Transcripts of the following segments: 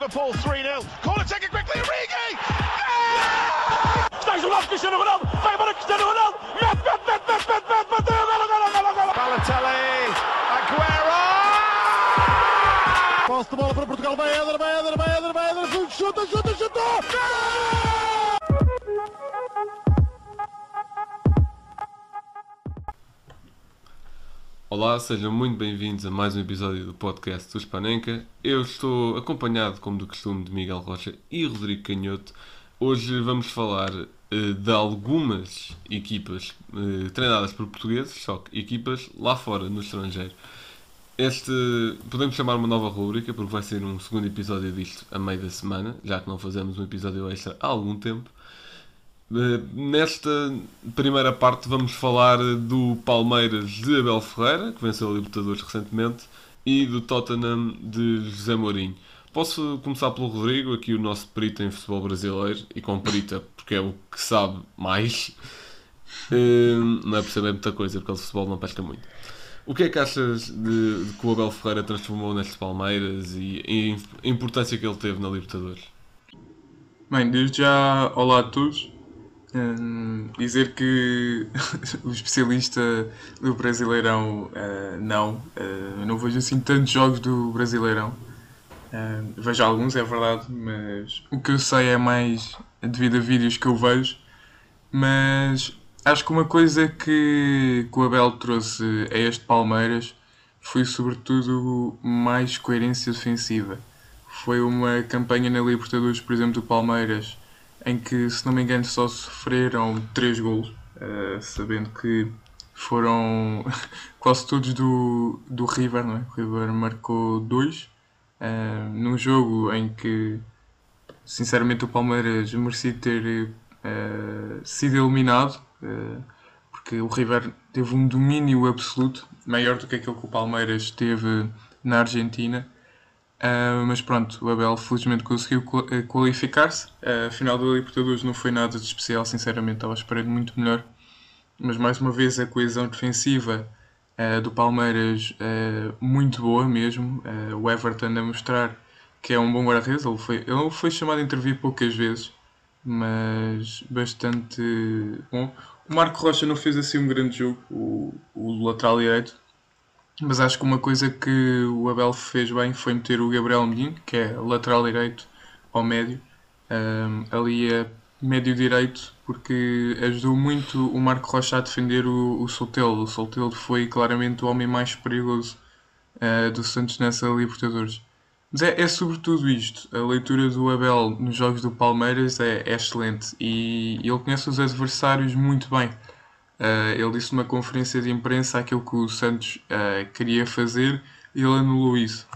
Liverpool 3-0. Corner taken Olá, sejam muito bem-vindos a mais um episódio do podcast do Spanenka. Eu estou acompanhado, como do costume, de Miguel Rocha e Rodrigo Canhoto. Hoje vamos falar eh, de algumas equipas eh, treinadas por portugueses, só que equipas lá fora, no estrangeiro. Este podemos chamar uma nova rubrica, porque vai ser um segundo episódio disto a meio da semana, já que não fazemos um episódio extra há algum tempo. Uh, Nesta primeira parte vamos falar do Palmeiras de Abel Ferreira, que venceu a Libertadores recentemente, e do Tottenham de José Mourinho. Posso começar pelo Rodrigo, aqui o nosso perito em futebol brasileiro, e com perita porque é o que sabe mais. Uh, Não é por saber muita coisa, porque de futebol não pesca muito. O que é que achas de, de que o Abel Ferreira transformou neste Palmeiras e, e a importância que ele teve na Libertadores? Bem, desde já, olá a todos. Dizer que o especialista do Brasileirão, eh, não. Eh, não vejo assim tantos jogos do Brasileirão. Eh, vejo alguns, é verdade, mas o que eu sei é mais devido a vídeos que eu vejo. Mas acho que uma coisa que, que o Abel trouxe a este Palmeiras foi sobretudo mais coerência defensiva. Foi uma campanha na Libertadores, por exemplo, do Palmeiras, em que, se não me engano, só sofreram 3 golos, eh, sabendo que foram quase todos do, do River, não é? O River marcou 2 num jogo em que, sinceramente, o Palmeiras merecia ter eh, sido eliminado, eh, porque o River teve um domínio absoluto, maior do que aquele que o Palmeiras teve na Argentina. Uh, mas pronto, o Abel felizmente conseguiu eh, qualificar-se. Uh, a final da Libertadores não foi nada de especial, sinceramente, estava esperando muito melhor. Mas mais uma vez a coesão defensiva uh, do Palmeiras muito boa mesmo. O Everton a mostrar que é um bom guarda-redes. Ele foi, ele foi chamado a intervir poucas vezes, mas bastante bom. O Marco Rocha não fez assim um grande jogo, o, o lateral direito. Mas acho que uma coisa que o Abel fez bem foi meter o Gabriel Menino, que é lateral direito ao médio, um, ali a médio direito, porque ajudou muito o Marco Rocha a defender o, o. O Soteldo foi claramente o homem mais perigoso uh, do Santos nessa Libertadores. Mas é, é sobretudo isto. A leitura do Abel nos jogos do Palmeiras é, é excelente e ele conhece os adversários muito bem. Uh, ele disse numa conferência de imprensa aquilo que o Santos uh, queria fazer e ele anulou isso.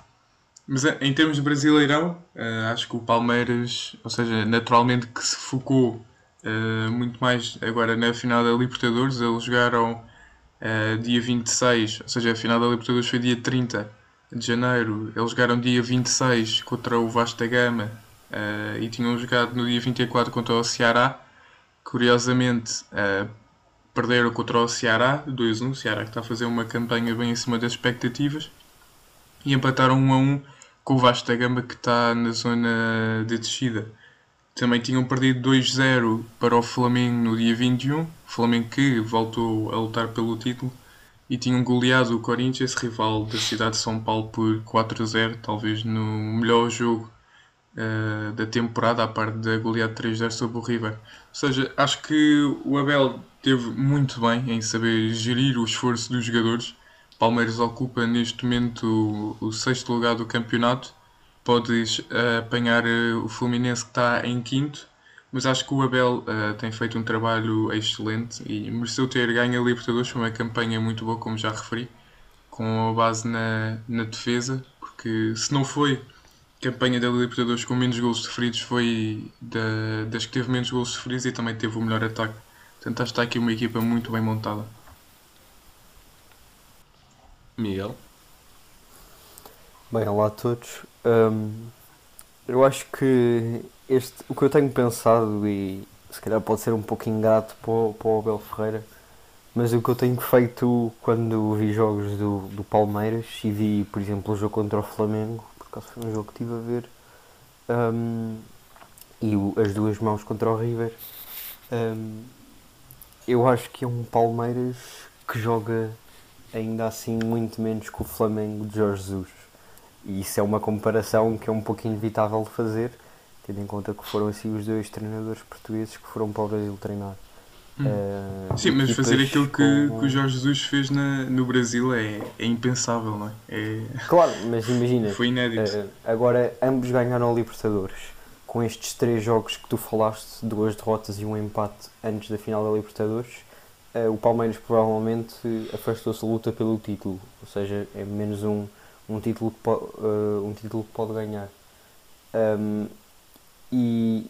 Mas uh, em termos de brasileirão, uh, acho que o Palmeiras, ou seja, naturalmente que se focou muito mais agora na final da Libertadores. Eles jogaram dia 26, ou seja, a final da Libertadores foi dia 30 de janeiro. Eles jogaram dia 26 contra o Vasta Gama e tinham jogado no dia 24 contra o Ceará. Curiosamente, perderam contra o Ceará 2-1. O Ceará que está a fazer uma campanha bem acima das expectativas. E empataram 1 a 1 com o Vasco da Gama que está na zona de descida. Também tinham perdido 2-0 para o Flamengo no dia 21. O Flamengo que voltou a lutar pelo título. E tinham goleado o Corinthians, rival da cidade de São Paulo, por 4-0. Talvez no melhor jogo uh, da temporada, à parte da goleada 3-0 sobre o River. Ou seja, acho que o Abel teve muito bem em saber gerir o esforço dos jogadores. Palmeiras ocupa neste momento o, o sexto lugar do campeonato. Podes uh, apanhar uh, o Fluminense que está em quinto, mas acho que o Abel uh, tem feito um trabalho excelente e mereceu ter ganho a Libertadores. Foi uma campanha muito boa, como já referi, com a base na, na defesa, porque se não foi campanha da Libertadores com menos gols sofridos, foi da, das que teve menos gols sofridos e também teve o melhor ataque. Portanto, acho que está aqui uma equipa muito bem montada. Miguel? Bem, olá a todos. Hum, eu acho que este, o que eu tenho pensado, e se calhar pode ser um pouco ingrato para o, para o Abel Ferreira, Mas o que eu tenho feito quando vi jogos do, do Palmeiras e vi, por exemplo, o jogo contra o Flamengo, por acaso foi um jogo que estive a ver, hum, e o- as duas mãos contra o River, hum, eu acho que é um Palmeiras que joga ainda assim muito menos que o Flamengo de Jorge Jesus. E isso é uma comparação que é um pouco inevitável de fazer, tendo em conta que foram assim os dois treinadores portugueses que foram para o Brasil treinar. Eh, Sim, mas fazer aquilo que, com- que o Jorge Jesus fez na, no Brasil é, é impensável, não é? é Claro, mas imagina, foi inédito. eh, agora ambos ganharam a Libertadores. Com estes três jogos que tu falaste, duas derrotas e um empate antes da final da Libertadores, eh, o Palmeiras provavelmente afastou-se da luta pelo título. Ou seja, é menos um, um, título, que eh, um título que pode ganhar. Ahm, e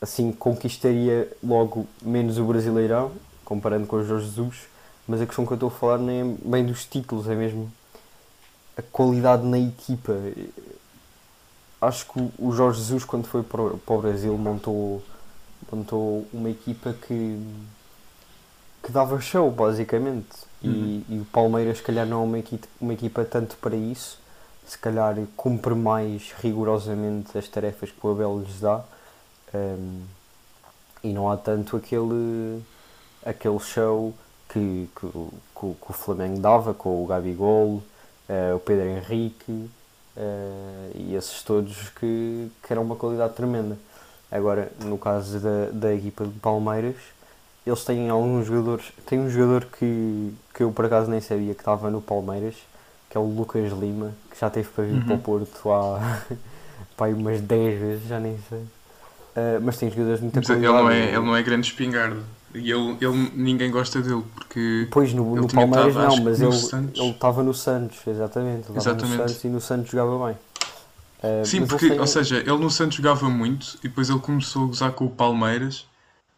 assim conquistaria logo menos o Brasileirão, comparando com o Jorge Jesus, mas a questão que eu estou a falar nem é bem dos títulos, é mesmo a qualidade na equipa. Acho que o- Jorge Jesus, quando foi para o, Brasil, montou, montou uma equipa que, que dava show, basicamente. E, e o Palmeiras, se calhar, não é uma equipa, uma equipa tanto para isso. Se calhar, cumpre mais rigorosamente as tarefas que o Abel lhes dá. Um, e não há tanto aquele, aquele show que, que, o- que que o Flamengo dava com o Gabigol, eh, o Pedro Henrique eh, e esses todos que, que eram uma qualidade tremenda. Agora, no caso da, da equipa de Palmeiras, eles têm alguns jogadores. Tem um jogador que, que eu por acaso nem sabia que estava no Palmeiras, que é o Lucas Lima, que já teve para vir Uhum. para o Porto há pá, umas 10 vezes, já nem sei. Eh, mas tem jogadores de muita Mas ele qualidade. não, é, ele não é grande espingarda. E ele, ele, ninguém gosta dele, porque Pois no, no Palmeiras não, mas ele estava no Santos, exatamente. Ele estava no Exatamente. Santos e no Santos jogava bem. Eh, Sim, porque, têm- ou seja, ele no Santos jogava muito e depois ele começou a gozar com o Palmeiras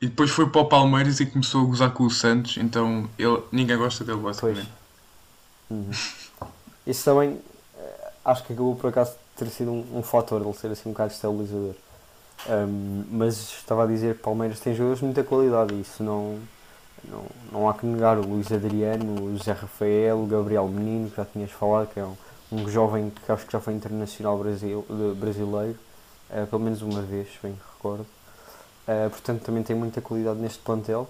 e depois foi para o Palmeiras e começou a gozar com o Santos, então ele, ninguém gosta dele, basicamente. Uhum. Isso também eh, acho que acabou por acaso ter sido um, um fator ele ser assim um bocado estabilizador. Ahm, mas estava a dizer que Palmeiras tem jogadores de muita qualidade e isso não, não, não há que negar. O Luís Adriano, o José Rafael, o Gabriel Menino, que já tinhas falado, que é um, um jovem que acho que já foi internacional brasil, brasileiro, eh, pelo menos uma vez, bem que recordo. Eh, portanto, também tem muita qualidade neste plantel.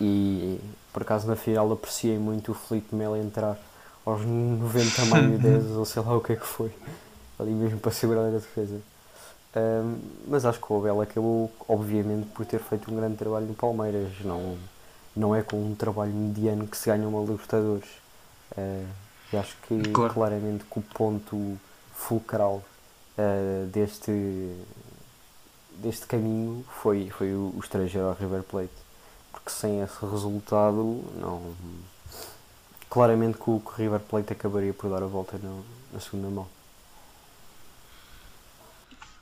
E por acaso na final apreciei muito o Felipe Melo entrar aos 90 mais de 10 ou sei lá o que é que foi, ali mesmo para segurar a defesa. Ahm, mas acho que o Abel acabou, obviamente, por ter feito um grande trabalho no Palmeiras. Não, não é com um trabalho mediano que se ganha uma Libertadores. Ah, e acho que Claro. claramente que o ponto fulcral ah, deste, deste caminho foi, foi o, o estrangeiro ao River Plate. Porque sem esse resultado, não. Claramente que o, que o River Plate acabaria por dar a volta no- na segunda mão.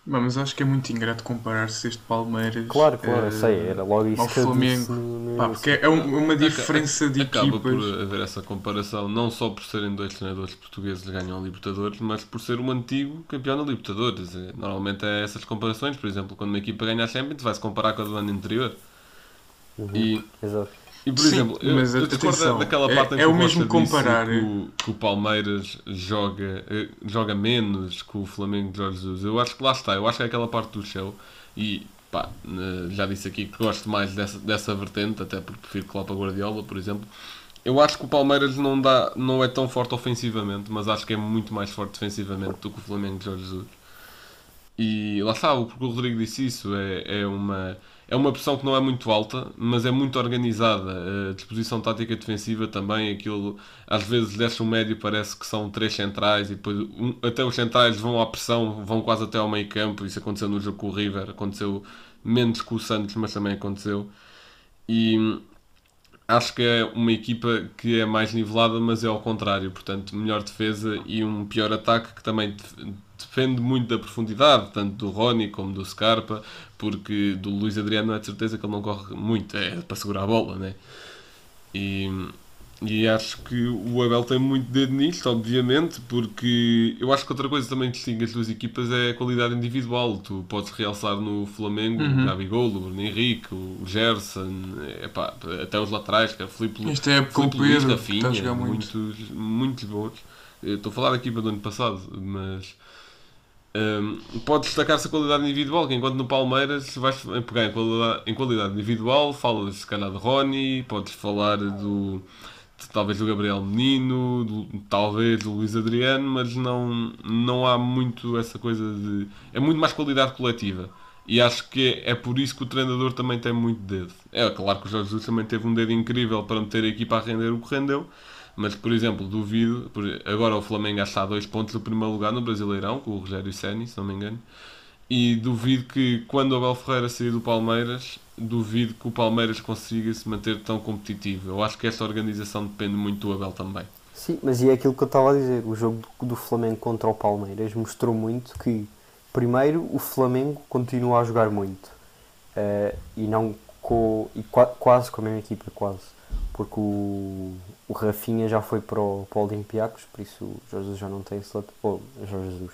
Mas acho que é muito ingrato comparar-se este Palmeiras Claro, claro, eu eh, sei, era logo isso ao que eu disse Flamengo. no, no Pá, porque é um- uma diferença de Acaba equipas. por haver essa comparação, não só por serem dois treinadores portugueses que ganham a Libertadores, mas por ser um antigo campeão da Libertadores. Eh, Normalmente é essas comparações, por exemplo, quando uma equipa ganha a Champions, vai-se comparar com a do ano anterior. Uhum, E, Exato. E por Sim, exemplo, eu, mas eu atenção, daquela é- parte em é que o o mesmo comparar- que o, que o Palmeiras joga, eh, joga menos que o Flamengo de Jorge Jesus. Eu acho que lá está, eu acho que é aquela parte do show e pá, eh, já disse aqui que gosto mais dessa, dessa vertente, até porque prefiro Klopp a Guardiola, por exemplo. Eu acho que o Palmeiras não, dá, não é tão forte ofensivamente, mas acho que é muito mais forte defensivamente do que o Flamengo de Jorge Jesus. E lá está, o porque o Rodrigo disse isso, é, é, uma, é uma pressão que não é muito alta, mas é muito organizada. A disposição tática defensiva também, aquilo às vezes deixa o médio, parece que são três centrais e depois um- até os centrais vão à pressão, vão quase até ao meio campo. Isso aconteceu no jogo com o River, aconteceu menos com o Santos, mas também aconteceu. E acho que é uma equipa que é mais nivelada, mas é ao contrário. Portanto, melhor defesa e um pior ataque que também depende muito da profundidade, tanto do Rony como do Scarpa, porque do Luís Adriano é de certeza que ele não corre muito, é para segurar a bola, né? E, e acho que o Abel tem muito dedo nisto, obviamente, porque eu acho que outra coisa também que distingue as duas equipas é a qualidade individual. Tu podes realçar no Flamengo Uhum. o Gabigol, o Bruno Henrique, o Gerson, epá, até os laterais, que é o Filipe Esta época o Filipe Luís, Rafinha, muito. muitos, muitos bons. Eu Estou a falar da equipa do ano passado, mas hum, pode destacar-se a qualidade individual, que enquanto no Palmeiras vais pegar em qualidade, em qualidade individual, falas se calhar de Rony, podes falar do talvez do Gabriel Menino, talvez do Luís Adriano, mas não, não há muito essa coisa de. É muito mais qualidade coletiva. E acho que é, é por isso que o treinador também tem muito dedo. É claro que o Jorge Jesus também teve um dedo incrível para meter a equipa a render o que rendeu, mas por exemplo, duvido. Agora o Flamengo está a dois pontos do primeiro lugar no Brasileirão, com o Rogério Ceni, se não me engano. E duvido que quando o Abel Ferreira sair do Palmeiras, duvido que o Palmeiras consiga se manter tão competitivo. Eu acho que esta organização depende muito do Abel também. Sim, mas e é aquilo que eu estava a dizer. O jogo do, Flamengo contra o Palmeiras mostrou muito que, primeiro, o Flamengo continua a jogar muito. Eh, e não com, e qua- quase com a mesma equipa, quase. Porque o, o Rafinha já foi para o, para o Olympiacos, por isso o Jorge Jesus já não tem esse lateral. Oh, Jorge Jesus.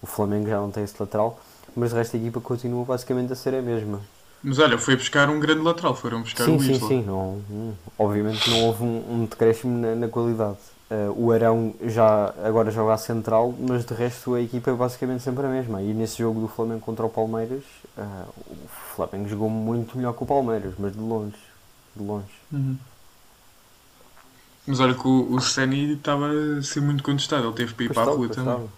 O Flamengo já não tem esse lateral, mas o resto da equipa continua basicamente a ser a mesma. Mas olha, foi buscar um grande lateral, foram buscar Sim, o sim, Isla. sim. Não, hum, obviamente não houve um, um decréscimo na, na qualidade. Eh, o Arão já agora joga a central, mas de resto a equipa é basicamente sempre a mesma. E nesse jogo do Flamengo contra o Palmeiras, eh, o Flamengo jogou muito melhor que o Palmeiras, mas de longe. De longe. Uhum. Mas olha que o, o Ceni estava a ser muito contestado, ele teve para ir Pois para a rua também. estava.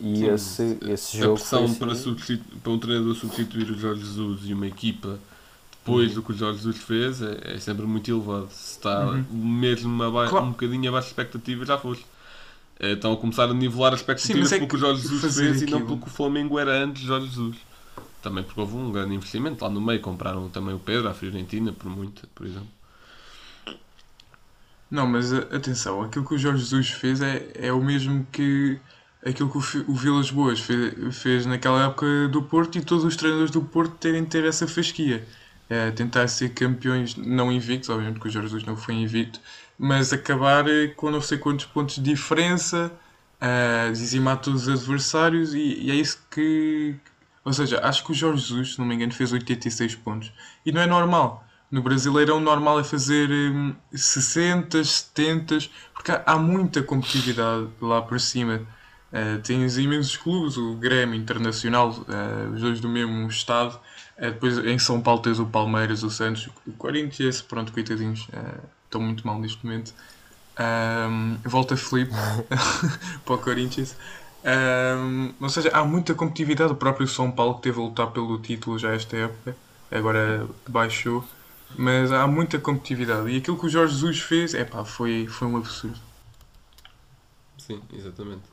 E Sim, esse, esse a jogo. pressão foi para, assim- substitu- para um treinador substituir o Jorge Jesus e uma equipa depois Uhum. do que o Jorge Jesus fez é, é sempre muito elevado. Se está Uhum. mesmo aba- Claro. um bocadinho abaixo da expectativa, já foste. Estão a começar a nivelar as Sim, expectativas é pelo que o Jorge Jesus fez e não aquilo- pelo que o Flamengo era antes de Jorge Jesus. Também porque houve um grande investimento lá no meio. Compraram também o Pedro, a Fiorentina, por muito, por exemplo. Não, mas a- atenção, aquilo que o Jorge Jesus fez é, é o mesmo que aquilo que o, Vilas Boas fez, fez naquela época do Porto e todos os treinadores do Porto terem de ter essa fasquia. É, tentar ser campeões, não invictos, obviamente que o Jorge Jesus não foi invicto, mas acabar eh, com não sei quantos pontos de diferença, eh, dizimar todos os adversários e, e é isso que. Ou seja, acho que o Jorge Jesus, se não me engano, fez 86 pontos. E não é normal. No Brasileirão, o normal é fazer hum, 60, 70, porque há, há muita competitividade lá por cima. Uh, tens imensos clubes, o Grêmio Internacional, uh, os dois do mesmo estado. Uh, depois em São Paulo tens o Palmeiras, o Santos, o Corinthians, pronto, coitadinhos, estão muito mal neste momento. Um, volta Felipe para o Corinthians. Um, ou seja, há muita competitividade. O próprio São Paulo que teve a lutar pelo título já esta época, agora baixou. Mas há muita competitividade. E aquilo que o Jorge Jesus fez, é pá, foi, foi um absurdo. Sim, exatamente.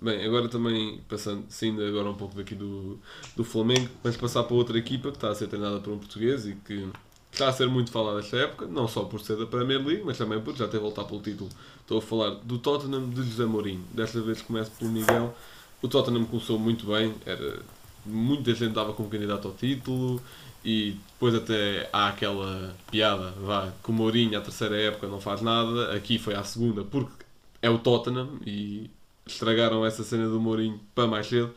Bem, agora também, passando, saindo agora um pouco daqui do, do Flamengo, vamos passar para outra equipa que está a ser treinada por um português e que está a ser muito falada esta época, não só por ser da Premier League, mas também por já ter voltado pelo título. Estou a falar do Tottenham de José Mourinho. Desta vez começo pelo Miguel. O Tottenham começou muito bem, era, muita gente dava como candidato ao título e depois até há aquela piada, vá, que o Mourinho à terceira época não faz nada, aqui foi à segunda porque é o Tottenham e estragaram essa cena do Mourinho para mais cedo.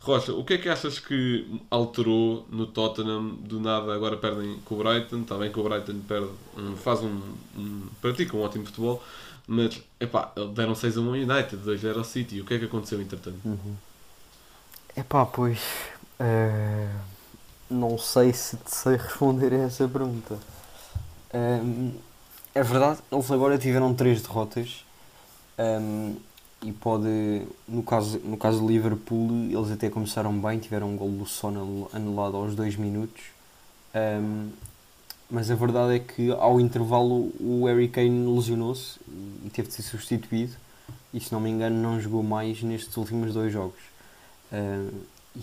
Rocha, o que é que achas que alterou no Tottenham? Do nada agora perdem com o Brighton, está bem que o Brighton perde, um, faz um, um pratica um ótimo futebol, mas epá, deram 6 a 1 ao United, 2 ao City. O que é que aconteceu entretanto? Epá, pois. eh, não sei se te sei responder a essa pergunta. Ehm, é verdade, eles agora tiveram três derrotas. ehm, e pode. No caso, no caso do Liverpool, eles até começaram bem, tiveram um gol do Son anul- anulado aos 2 minutos. Ehm, mas a verdade é que ao intervalo o Harry Kane lesionou-se e teve de ser substituído. E se não me engano, não jogou mais nestes últimos dois jogos. Eh,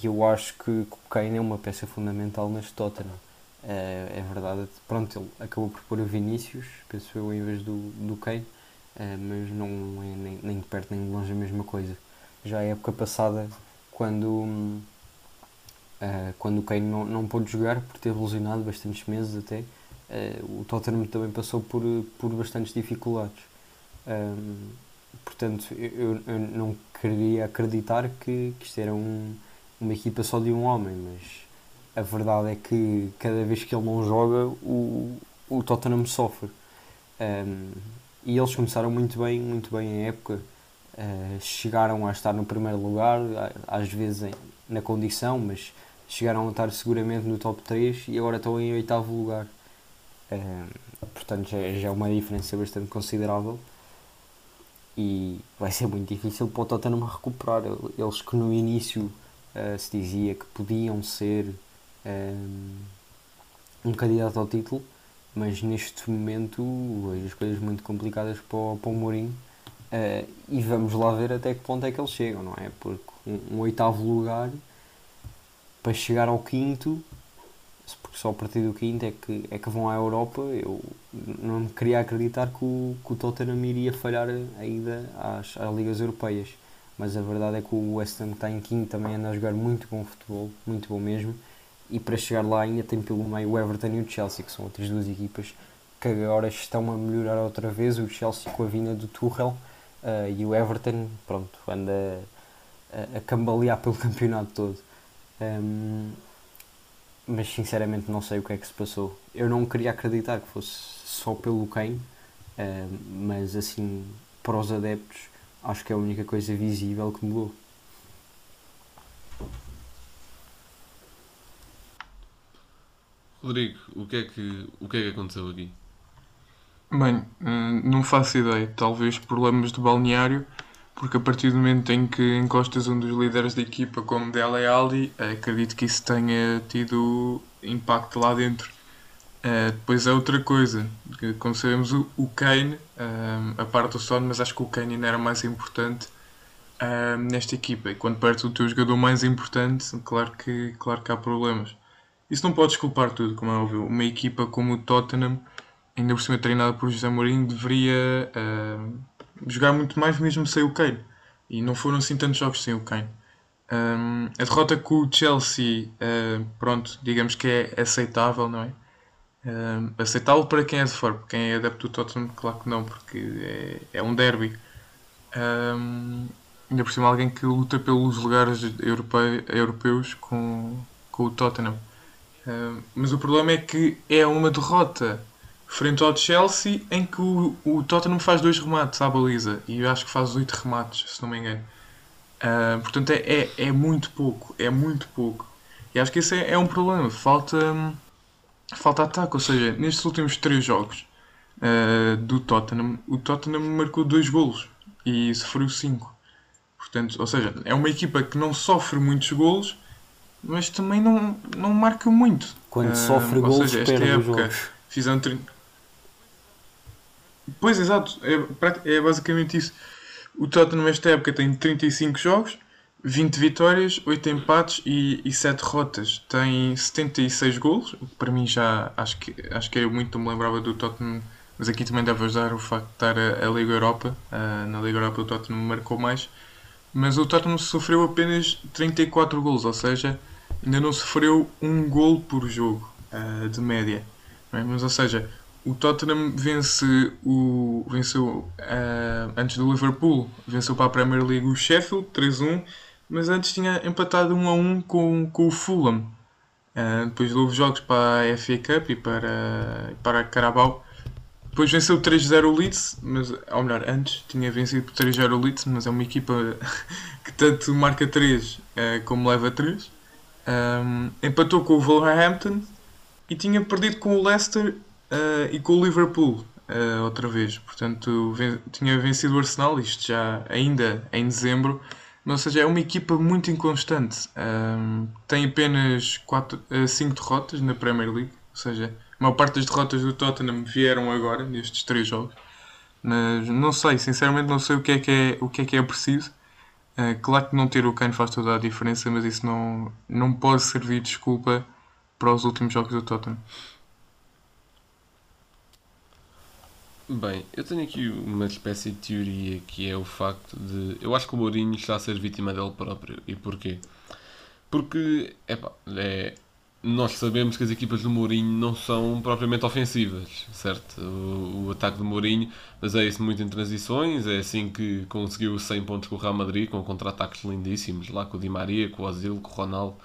e eu acho que o Kane é uma peça fundamental neste Tottenham. Eh, é verdade, pronto, ele acabou por pôr o Vinícius, penso eu, em vez do, do Kane, mas não é nem, nem perto nem de longe a mesma coisa. Já a época passada, quando, eh, quando o Kane não, não pôde jogar, porque teve lesionado bastantes meses até, eh, o Tottenham também passou por, por bastantes dificuldades. Portanto, eu, eu não queria acreditar que, que isto era um, uma equipa só de um homem, mas a verdade é que cada vez que ele não joga, o, o Tottenham sofre. Ahm, e eles começaram muito bem, muito bem a época. Uh, chegaram a estar no primeiro lugar, às vezes em- na condição, mas chegaram a estar seguramente no top 3 e agora estão em oitavo lugar. Uh, portanto, já, já é uma diferença bastante considerável e vai ser muito difícil para o Tottenham recuperar. Eles que no início uh, se dizia que podiam ser um, um candidato ao título, mas neste momento as coisas muito complicadas para o, para o Mourinho. Uh, e vamos lá ver até que ponto é que eles chegam, não é? Porque um, um oitavo lugar para chegar ao quinto, porque só a partir do quinto é que, é que vão à Europa, eu não queria acreditar que o, que o Tottenham iria falhar a ida às, às ligas europeias. Mas a verdade é que o West Ham que está em quinto também anda a jogar muito bom futebol, muito bom mesmo. E para chegar lá ainda tem pelo meio o Everton e o Chelsea, que são outras duas equipas que agora estão a melhorar outra vez. O Chelsea com a vinda do Tuchel Uh, e o Everton, pronto, anda a, a cambalear pelo campeonato todo. Um, mas sinceramente não sei o que é que se passou. Eu não queria acreditar que fosse só pelo Kane, uh, mas assim, para os adeptos, acho que é a única coisa visível que mudou. Rodrigo, o que é que, o que, é que aconteceu aqui? Bem, hum, não faço ideia. Talvez problemas de balneário, porque a partir do momento em que encostas um dos líderes da equipa, como Dele Alli, acredito que isso tenha tido impacto lá dentro. Uh, depois é outra coisa, como sabemos, o, Kane, um, a parte do Son, mas acho que o Kane ainda era mais importante um, nesta equipa. E quando perdes o teu jogador mais importante, claro que, claro que há problemas. Isso não pode desculpar tudo, como é óbvio. Uma equipa como o Tottenham ainda por cima treinada por José Mourinho, deveria uh, jogar muito mais mesmo sem o Kane. E não foram assim tantos jogos sem o Kane. Um, a derrota com o Chelsea, uh, pronto, digamos que é aceitável, não é? Um, aceitável para quem é de fora, para quem é adepto do Tottenham, claro que não, porque é, é um derby. Um, ainda por cima alguém que luta pelos lugares europeu, europeus com, com o Tottenham. Mas o problema é que é uma derrota frente ao Chelsea em que o, o Tottenham faz dois remates à baliza e eu acho que faz oito remates, se não me engano. Uh, portanto, é, é, é, muito pouco, é muito pouco. E acho que esse é, é um problema. Falta, falta ataque, ou seja, nestes últimos três jogos uh, do Tottenham, o Tottenham marcou dois golos e sofreu cinco. Portanto, ou seja, é uma equipa que não sofre muitos golos, mas também não, não marca muito. Quando uh, sofre golos, seja, esta época. Fizeram 30... Pois, exato. É, é basicamente isso. O Tottenham esta época tem 35 jogos, 20 vitórias, 8 empates e, e 7 derrotas. Tem 76 golos, o que para mim já acho que, acho que é muito, me lembrava do Tottenham, mas aqui também deve ajudar o facto de estar a, a Liga Europa. Uh, na Liga Europa o Tottenham marcou mais, mas o Tottenham sofreu apenas 34 golos, ou seja, ainda não sofreu um gol por jogo uh, de média. É? Mas, ou seja, o Tottenham vence o, venceu uh, antes do Liverpool, venceu para a Premier League o Sheffield 3-1, mas antes tinha empatado 1-1 com, com o Fulham. Uh, depois houve jogos para a FA Cup e para, para a Carabao. Depois venceu 3-0 o Leeds, mas, ou melhor, antes tinha vencido por 3-0 o Leeds, mas é uma equipa que tanto marca 3 uh, como leva 3. Um, empatou com o Wolverhampton e tinha perdido com o Leicester Uh, e com o Liverpool uh, outra vez. Portanto, ven tinha vencido o Arsenal, isto já ainda em dezembro. Mas, ou seja, é uma equipa muito inconstante. Um, tem apenas 5 derrotas na Premier League. Ou seja, a maior parte das derrotas do Tottenham vieram agora, nestes 3 jogos. Mas não sei, sinceramente não sei o que é que é, o que é, que é preciso. Uh, claro que não ter o Kane faz toda a diferença, mas isso não, não pode servir de desculpa para os últimos jogos do Tottenham. Bem, eu tenho aqui uma espécie de teoria que é o facto de. Eu acho que o Mourinho está a ser vítima dele próprio. E porquê? Porque, epá, é. Nós sabemos que as equipas do Mourinho não são propriamente ofensivas, certo? O, o ataque do Mourinho baseia-se muito em transições, é assim que conseguiu 100 pontos com o Real Madrid, com contra-ataques lindíssimos, lá com o Di Maria, com o Ozil, com o Ronaldo.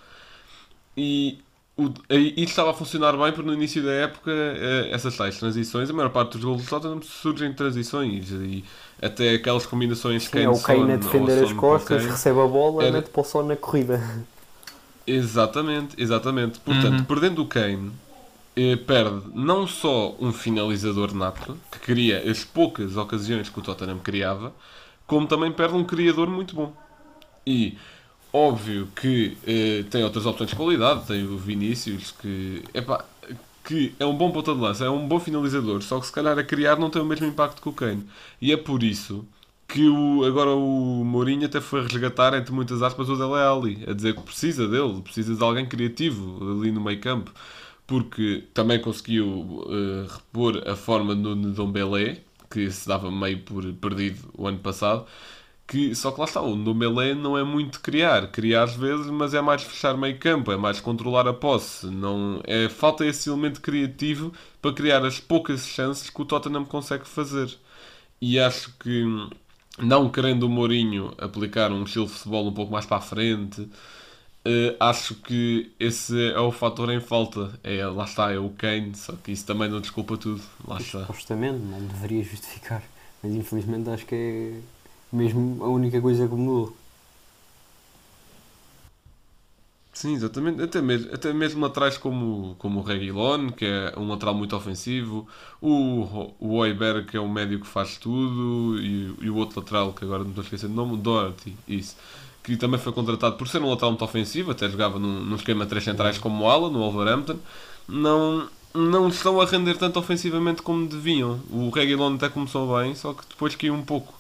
E o, e estava a funcionar bem porque no início da época eh, essas tais transições, a maior parte dos golos do Tottenham surgem de transições e até aquelas combinações Sim, é o Kane a defender as costas, Kane. recebe a bola, Era- mete para o na corrida. Exatamente, exatamente. Portanto, Uhum. perdendo o Kane, eh, perde não só um finalizador nato, que cria as poucas ocasiões que o Tottenham criava, como também perde um criador muito bom. E óbvio que eh, tem outras opções de qualidade, tem o Vinícius, que, epá, que é um bom ponta de lança, é um bom finalizador, só que se calhar a criar não tem o mesmo impacto que o Kane. E é por isso que o, agora o Mourinho até foi resgatar, entre muitas aspas, o Dele Alli, a dizer que precisa dele, precisa de alguém criativo ali no meio campo, porque também conseguiu eh, repor a forma do Ndombele, que se dava meio por perdido o ano passado, que só que lá está, o Ndombele não é muito criar, criar às vezes, mas é mais fechar meio campo, é mais controlar a posse, não é falta esse elemento criativo para criar as poucas chances que o Tottenham consegue fazer. E acho que não querendo o Mourinho aplicar um estilo de futebol um pouco mais para a frente, eh, acho que esse é o fator em falta. É, lá está, é o Kane, só que isso também não desculpa tudo. Lá está. Supostamente, não deveria justificar. Mas infelizmente acho que é mesmo a única coisa que mudou. Sim, exatamente. Até mesmo, até mesmo laterais como, como o Reguilon, que é um lateral muito ofensivo, o, o Oiberg, que é um médio que faz tudo, e, e o outro lateral, que agora não estou a esquecer o nome, o isso. Que também foi contratado por ser um lateral muito ofensivo, até jogava num, num esquema de três centrais como o Ala, no Wolverhampton. Não, não estão a render tanto ofensivamente como deviam. O Reguilon até começou bem, só que depois caiu um pouco.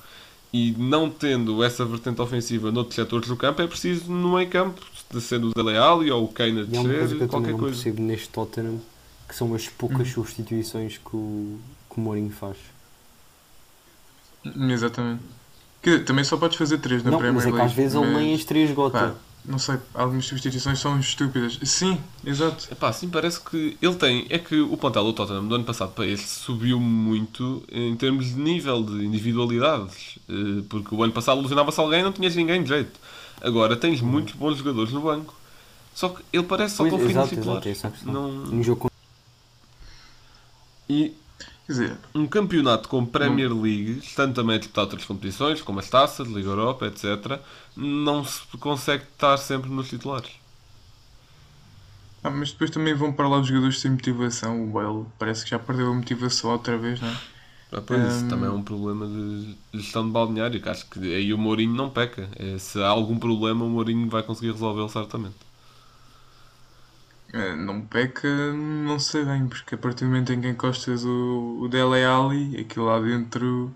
E não tendo essa vertente ofensiva noutros setores do campo, é preciso no meio campo, sendo o Dele Alli ou o Kane a há uma coisa que descer, eu também qualquer não coisa. percebo neste Tottenham, que são as poucas substituições que o, que o Mourinho faz. Exatamente. Quer dizer, também só podes fazer três na não, Premier mas é que League. às vezes ele nem mas, as três gota. pá, não sei, algumas substituições são estúpidas. Sim, exato. Epá, sim, parece que ele tem. É que o plantel do Tottenham do ano passado para este subiu muito em termos de nível de individualidades. Eh, Porque o ano passado ilusionava-se alguém e não tinhas ninguém de jeito. Agora tens muitos bons jogadores no banco. Só que ele parece só Pois, conferir nos exato, exato, titulares. é. Não... Um jogo com E Quer dizer, um campeonato com Premier League, estando também a disputar outras competições, como as taças, Liga Europa, etc., não se consegue estar sempre nos titulares. ah, mas depois também vão para lá os jogadores sem motivação. O Bale parece que já perdeu a motivação outra vez, não é? Ah, pois, isso Hum. também é um problema de gestão de balneário, que acho que aí o Mourinho não peca. É, se há algum problema, o Mourinho vai conseguir resolvê-lo certamente. Eh, Não peca, não sei bem, porque a partir do momento em que encostas o, o Dele Alli, aquilo lá dentro.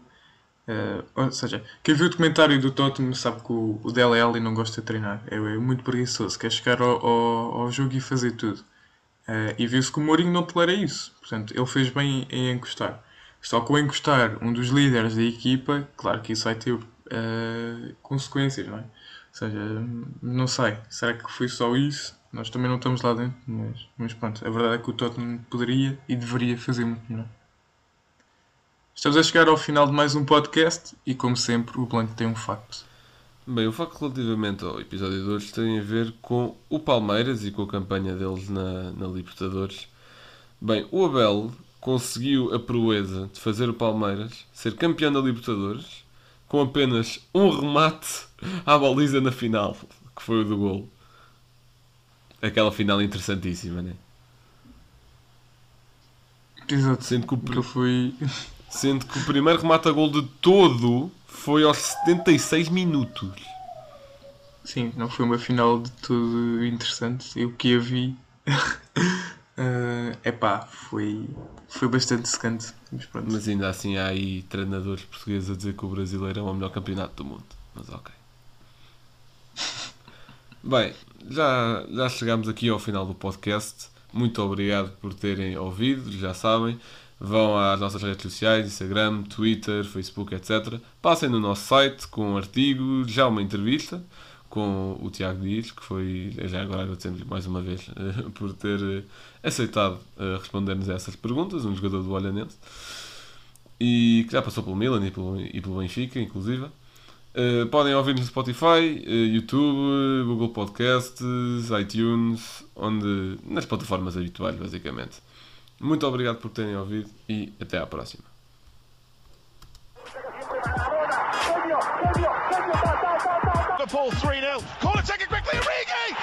eh, ou seja, quem viu o documentário do Tottenham sabe que o, o Dele Alli não gosta de treinar, é, é muito preguiçoso, quer chegar ao, ao, ao jogo e fazer tudo. Eh, e viu-se que o Mourinho não tolera isso, portanto, ele fez bem em encostar. Só que ao encostar um dos líderes da equipa, claro que isso vai ter consequências, não é? Ou seja, não sei, será que foi só isso? Nós também não estamos lá dentro, mas, mas pronto, a verdade é que o Tottenham poderia e deveria fazer muito melhor. Estamos a chegar ao final de mais um podcast e, como sempre, o Blanco tem um facto. Bem, o facto relativamente ao episódio de hoje tem a ver com o Palmeiras e com a campanha deles na, na Libertadores. Bem, o Abel conseguiu a proeza de fazer o Palmeiras ser campeão da Libertadores com apenas um remate à baliza na final, que foi o do gol. Aquela final interessantíssima, né? Exato. Sendo que o, Que foi. Sendo que o primeiro remate a gol de todo foi aos 76 minutos. Sim, não foi uma final de todo interessante. Eu que a vi. É pá, foi, foi bastante secante. Mas pronto. Mas ainda assim há aí treinadores portugueses a dizer que o brasileiro é o melhor campeonato do mundo. Mas ok. Bem, já, já chegamos aqui ao final do podcast. Muito obrigado por terem ouvido, já sabem. Vão às nossas redes sociais, Instagram, Twitter, Facebook, etc. Passem no nosso site com um artigo, já uma entrevista, com o Tiago Dias, que foi, já agora agradecemos mais uma vez eh, por ter eh, aceitado eh, responder-nos a essas perguntas, um jogador do Olhanense, e que já passou pelo Milan e pelo, e pelo Benfica, inclusive. Eh, podem ouvir no Spotify, eh, YouTube, Google Podcasts, iTunes, onde, nas plataformas habituais, basicamente. Muito obrigado por terem ouvido e até à próxima. Liverpool 3 0. Corner taken quickly. Origi!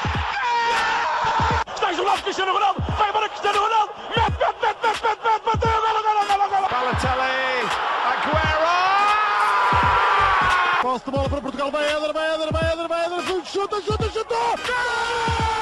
Está isolado Cristiano Ronaldo. Vai embora Cristiano Ronaldo. Mete, mete, mete, mete, mete, mete, bateu. Golo, golo, golo, golo. Balotelli. Posse de bola para Portugal. Vai Éder, vai Éder, vai Éder, vai Éder. Chuta, chuta, chuta. Gol!